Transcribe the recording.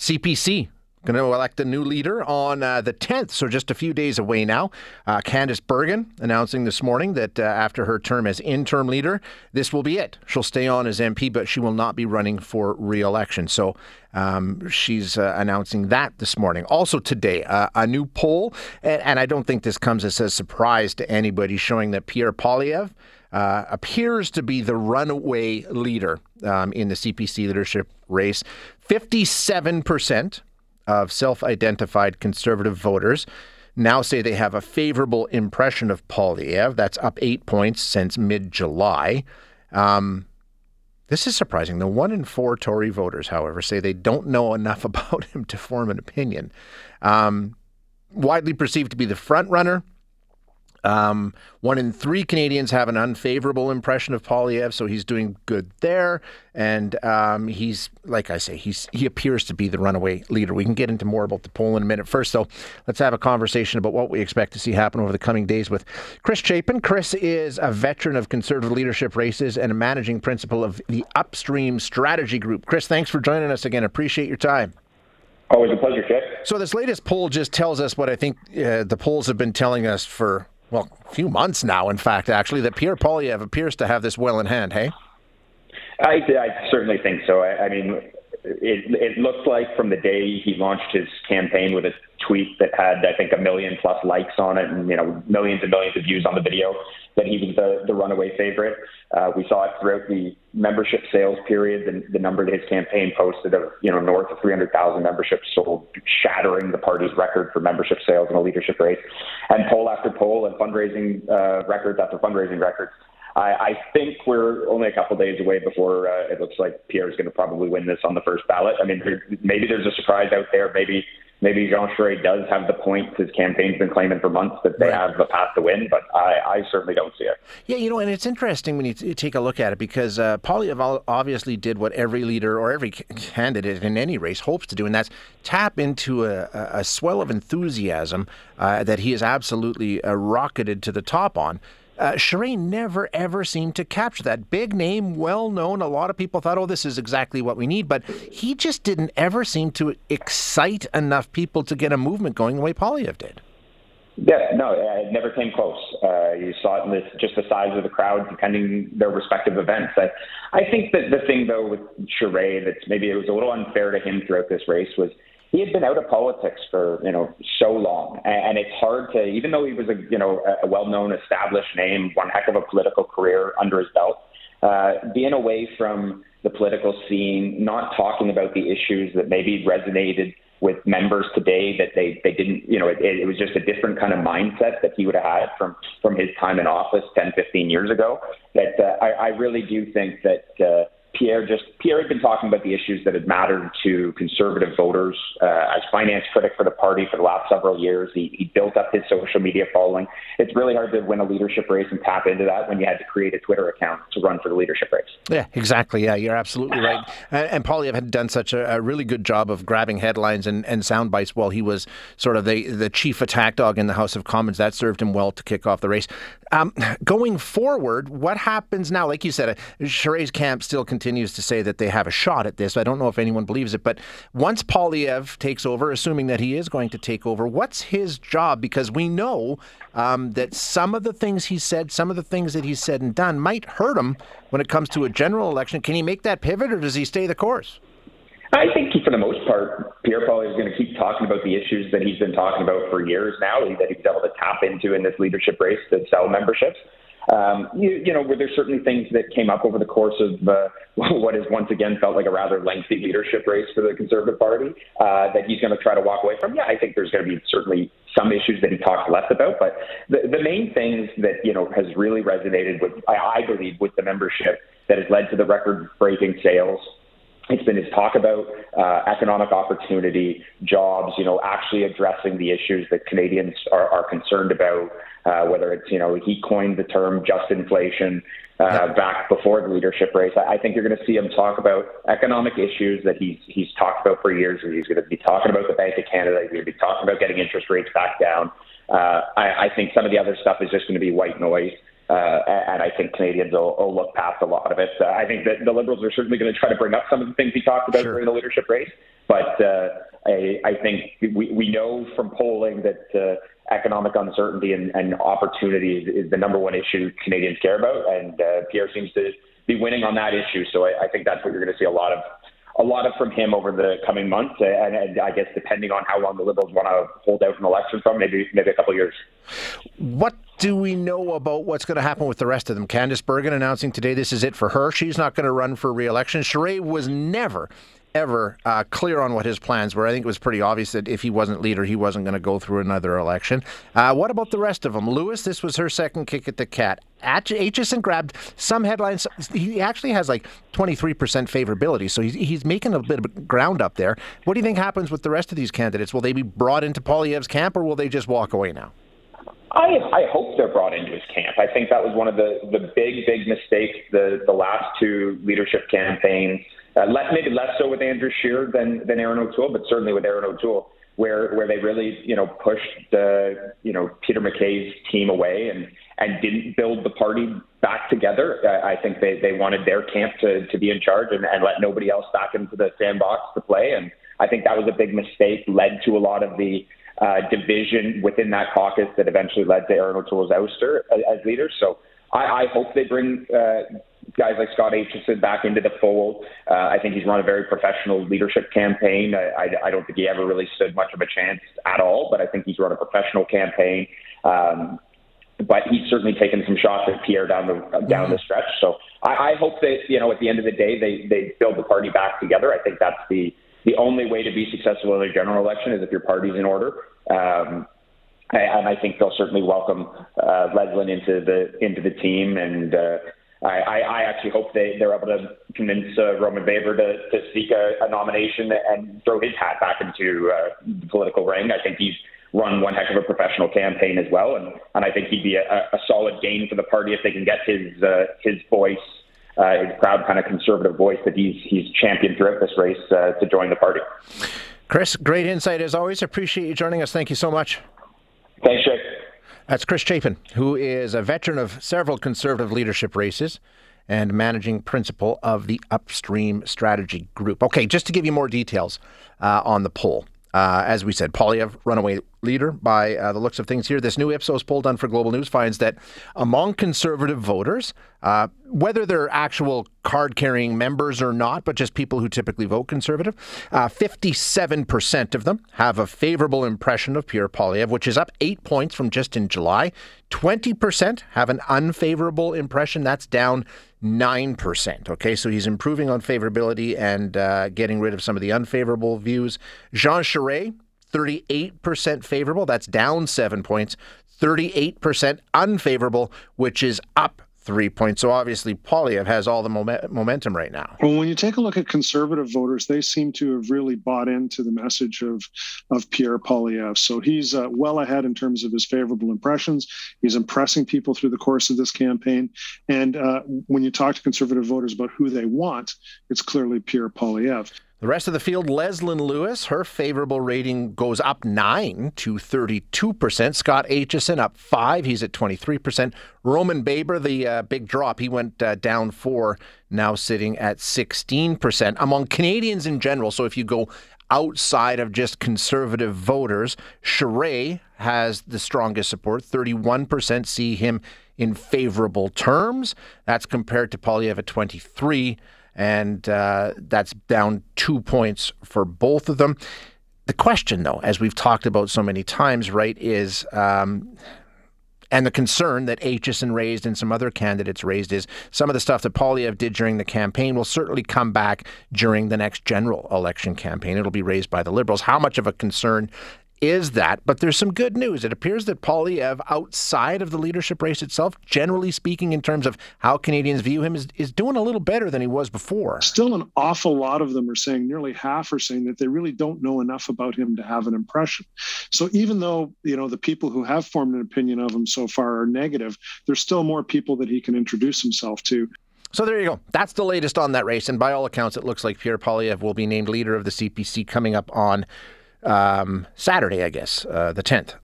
CPC going to elect a new leader on uh, the 10th, so just a few days away now. Uh, Candice Bergen announcing this morning that uh, after her term as interim leader, this will be it. She'll stay on as MP, but she will not be running for re election. So um, she's uh, announcing that this morning. Also today, uh, a new poll, and, and, I don't think this comes as a surprise to anybody, showing that Pierre Poilievre. Uh, appears to be the runaway leader um, in the CPC leadership race. 57% of self identified conservative voters now say they have a favorable impression of Poilievre. That's up eight points since mid July. Um, this is surprising. The one in four Tory voters, however, say they don't know enough about him to form an opinion. Um, widely perceived to be the front runner, um, one in three Canadians have an unfavorable impression of Poilievre, so he's doing good there. And um, he's, like I say, he's he appears to be the runaway leader. We can get into more about the poll in a minute. First, though, let's have a conversation about what we expect to see happen over the coming days with Chris Chapin. Chris is a veteran of conservative leadership races and a managing principal of the Upstream Strategy Group. Chris, thanks for joining us again. Appreciate your time. Always a pleasure, Kit. So this latest poll just tells us what I think uh, the polls have been telling us for well, a few months now, in fact, actually, that Pierre Poilievre appears to have this well in hand, hey? I, I certainly think so. I, I mean, it, it looked like from the day he launched his campaign with a tweet that had, I think, a million plus likes on it and, you know, millions and millions of views on the video that he was the, the runaway favorite. Uh, we saw it throughout the membership sales period, the, the number that his campaign posted of, you know, north of 300,000 memberships sold, shattering the party's record for membership sales in a leadership race. And poll after poll and fundraising uh, records after fundraising records. I, I think we're only a couple days away before uh, it looks like Pierre is going to probably win this on the first ballot. I mean, maybe there's a surprise out there. Maybe maybe Jean Charest does have the points his campaign's been claiming for months that they right. have a path to win, but I, I, certainly don't see it. Yeah, you know, and it's interesting when you, t- take a look at it because uh, Poilievre obviously did what every leader or every candidate in any race hopes to do, and that's tap into a, a swell of enthusiasm uh, that he has absolutely uh, rocketed to the top on. Uh, Charest never ever seemed to capture that big name, well known. A lot of people thought, "Oh, this is exactly what we need," but he just didn't ever seem to excite enough people to get a movement going the way Poilievre did. Yeah, no, it never came close. Uh, you saw it in this, just the size of the crowd, depending their respective events. I, I think that the thing though with Charest that maybe it was a little unfair to him throughout this race was he had been out of politics for you know so long, and it's hard to even though he was a you know a well-known established name, one heck of a political career under his belt, uh, being away from the political scene, not talking about the issues that maybe resonated with members today that they they didn't you know it, it was just a different kind of mindset that he would have had from from his time in office 10 15 years ago that uh, I, I really do think that uh, Pierre just Pierre had been talking about the issues that had mattered to conservative voters uh, as finance critic for the party for the last several years. He, he built up his social media following. It's really hard to win a leadership race and tap into that when you had to create a Twitter account to run for the leadership race. Yeah, exactly. Yeah, you're absolutely right. And, and Poilievre had done such a, a, really good job of grabbing headlines and, and sound bites while he was sort of the the chief attack dog in the House of Commons. That served him well to kick off the race. Um, going forward, what happens now? Like you said, uh, Charest's camp still continues to say that they have a shot at this. I don't know if anyone believes it, but once Poilievre takes over, assuming that he is going to take over, what's his job? Because we know um, that some of the things he said, some of the things that he's said and done might hurt him when it comes to a general election. Can he make that pivot or does he stay the course? I think for the most part, Pierre Paul is going to keep talking about the issues that he's been talking about for years now, that he's able to tap into in this leadership race to sell memberships. Um, you, you know, were there certainly things that came up over the course of uh, what has once again felt like a rather lengthy leadership race for the Conservative Party uh, that he's going to try to walk away from? Yeah, I think there's going to be certainly some issues that he talked less about, but the, the main things that you know has really resonated with, I, I believe, with the membership that has led to the record-breaking sales it's been his talk about uh, economic opportunity, jobs, you know, actually addressing the issues that Canadians are, are concerned about, uh, whether it's, you know, he coined the term Justinflation uh, back before the leadership race. I, I think you're going to see him talk about economic issues that he's, he's talked about for years. And he's going to be talking about the Bank of Canada. He's going to be talking about getting interest rates back down. Uh, I, I think some of the other stuff is just going to be white noise. Uh, and I think Canadians will, will, look past a lot of it. Uh, I think that the Liberals are certainly going to try to bring up some of the things he talked about sure. during the leadership race. But uh, I, I, think we, we know from polling that uh, economic uncertainty and, and opportunity is, is, the number one issue Canadians care about. And uh, Pierre seems to be winning on that issue. So I, I think that's what you're going to see a lot of a lot of from him over the coming months, and, and, I guess depending on how long the Liberals want to hold out an election from, maybe maybe a couple of years. What do we know about what's going to happen with the rest of them? Candice Bergen announcing today this is it for her. She's not going to run for re-election. Charest was never ever uh, clear on what his plans were. I think it was pretty obvious that if he wasn't leader, he wasn't going to go through another election. Uh, what about the rest of them? Lewis, this was her second kick at the cat. Aitchison grabbed some headlines. He actually has like 23% favorability, so he's, he's making a bit of ground up there. What do you think happens with the rest of these candidates? Will they be brought into Poilievre's camp, or will they just walk away now? I, I hope they're brought into his camp. I think that was one of the, the big, big mistakes the, the last two leadership campaigns uh, less, maybe less so with Andrew Scheer than than Erin O'Toole, but certainly with Erin O'Toole, where where they really you know pushed the you know Peter MacKay's team away and and didn't build the party back together. Uh, I think they they wanted their camp to to be in charge and, and let nobody else back into the sandbox to play. And I think that was a big mistake, led to a lot of the uh, division within that caucus that eventually led to Erin O'Toole's ouster as, leader. So I, I hope they bring uh, guys like Scott Aitchison back into the fold. Uh, I think he's run a very professional leadership campaign. I, I, I don't think he ever really stood much of a chance at all, but I think he's run a professional campaign. Um, but he's certainly taken some shots at Pierre down the down mm-hmm. the stretch. So I, I hope that you know at the end of the day they they build the party back together. I think that's the the only way to be successful in a general election is if your party's in order. Um, and I think they'll certainly welcome uh, Leslyn into the into the team, and uh, I, I, actually hope they, they're able to convince uh, Roman Baber to, to seek a, a nomination and throw his hat back into uh, the political ring. I think he's run one heck of a professional campaign as well, and, and I think he'd be a, a solid gain for the party if they can get his uh, his voice, uh, his proud kind of conservative voice that he's he's championed throughout this race uh, to join the party. Chris, great insight as always. Appreciate you joining us. Thank you so much. Thanks, Jake. That's Chris Chapin, who is a veteran of several conservative leadership races and managing principal of the Upstream Strategy Group. Okay, just to give you more details uh, on the poll. Uh, as we said, Poilievre, runaway leader by uh, the looks of things here. This new Ipsos poll done for Global News finds that among conservative voters, uh, whether they're actual card carrying members or not, but just people who typically vote conservative, uh, 57% of them have a favorable impression of Pierre Poilievre, which is up eight points from just in July. 20% have an unfavorable impression. That's down 9%. Okay, so he's improving on favorability and uh, getting rid of some of the unfavorable views. Jean Charest, 38% favorable. That's down seven points. 38% unfavorable, which is up three points. So obviously, Poilievre has all the momentum right now. Well, when you take a look at conservative voters, they seem to have really bought into the message of of Pierre Poilievre. So he's uh, well ahead in terms of his favorable impressions. He's impressing people through the course of this campaign. And uh, when you talk to conservative voters about who they want, it's clearly Pierre Poilievre. The rest of the field, Leslyn Lewis, her favorable rating goes up 9 to 32%. Scott Aitchison up 5, he's at 23%. Roman Baber, the uh, big drop, he went uh, down 4, now sitting at 16%. Among Canadians in general, so if you go outside of just conservative voters, Charest has the strongest support. 31% see him in favorable terms. That's compared to Poilievre at 23 and uh, that's down two points for both of them. The question, though, as we've talked about so many times, right, is. Um, and the concern that Aitchison raised and some other candidates raised is some of the stuff that Poilievre did during the campaign will certainly come back during the next general election campaign. It'll be raised by the Liberals. How much of a concern is that. But there's some good news. It appears that Poilievre, outside of the leadership race itself, generally speaking, in terms of how Canadians view him, is, is doing a little better than he was before. Still, an awful lot of them are saying, nearly half are saying that they really don't know enough about him to have an impression. So even though, you know, the people who have formed an opinion of him so far are negative, there's still more people that he can introduce himself to. So there you go. That's the latest on that race. And by all accounts, it looks like Pierre Poilievre will be named leader of the CPC coming up on um, Saturday, I guess, uh, the 10th.